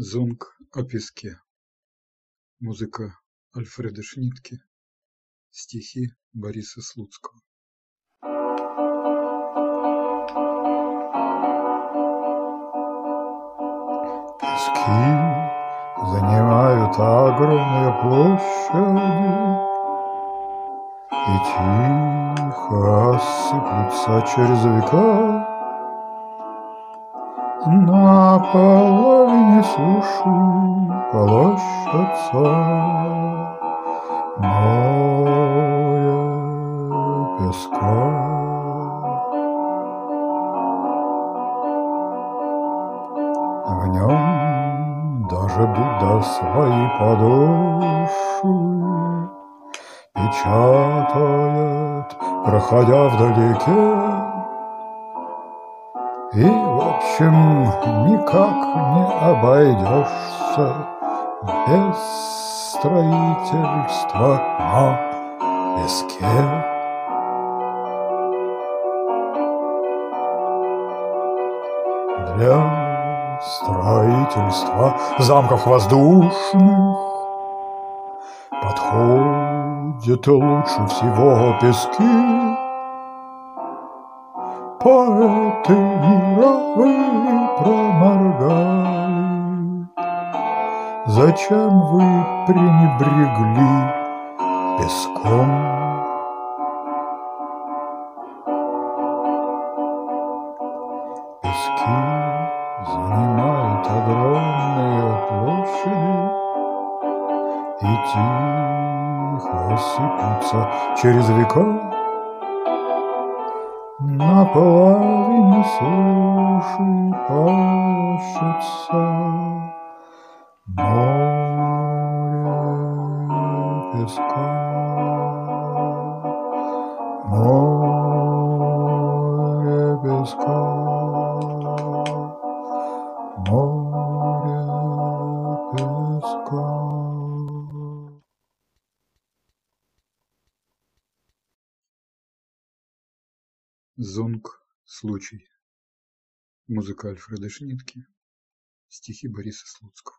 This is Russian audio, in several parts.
Зонг о песке. Музыка Альфреда Шнитке. Стихи Бориса Слуцкого. Пески занимают огромные площади И тихо осыплются через века На половине суши полощется море песка. В нем даже Будда свои подошвы Печатает, проходя вдалеке. И, в общем, никак не обойдешься Без строительства на песке. Для строительства замков воздушных Подходят лучше всего пески Поэты мировые проморгали Зачем вы пренебрегли песком? Пески занимают огромные площади И тихо сыпутся через века На половине суши пащется море песка. Море песка. Море песка. Зонг случай. Музыка Альфреда Шнитке. Стихи Бориса Слуцкого.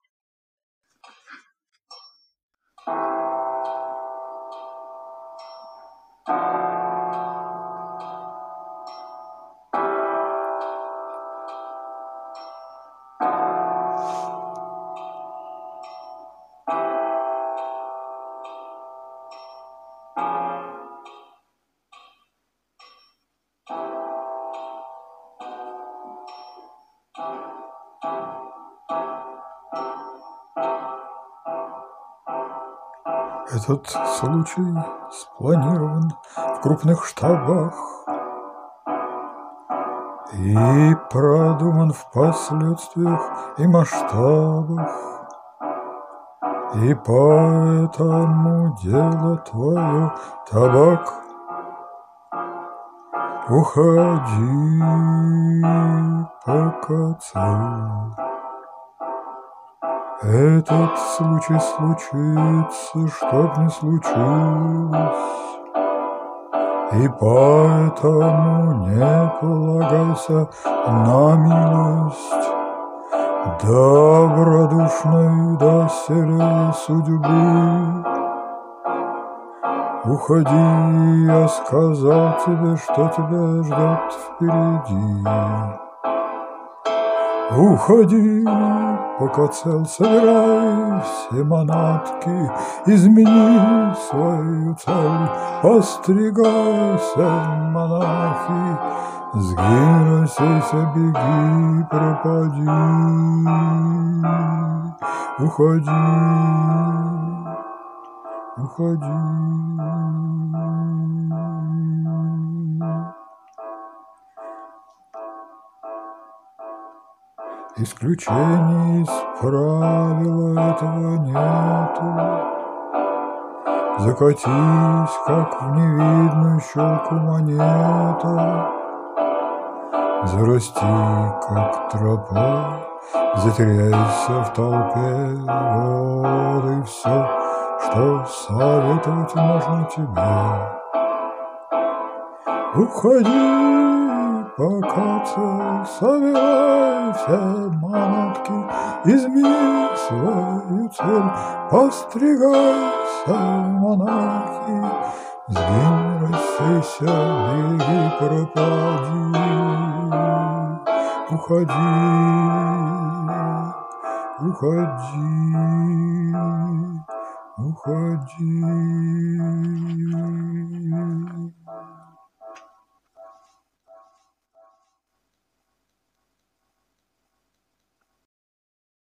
Этот случай спланирован в крупных штабах И продуман в последствиях и масштабах. И поэтому дело твое табак Уходи, цел этот случай случится, чтоб не случилось, И поэтому не полагайся на милость Добродушной доселе судьбы. Уходи, я сказал тебе, что тебя ждет впереди. Уходи, пока цел собирай все манатки, Измени свою цель, постригайся, монахи, Сгинь, рассейся, беги, пропади, Уходи, уходи. Исключений из правила этого нету. Закатись, как в невидную щелку монета, Зарасти, как тропа, затеряйся в толпе, Вот и все, что советовать можно тебе. Уходи, покаться, собирай все манатки, измени свою цель, постригайся, монахи, сгинь, рассейся, беги, пропади, уходи, уходи, уходи.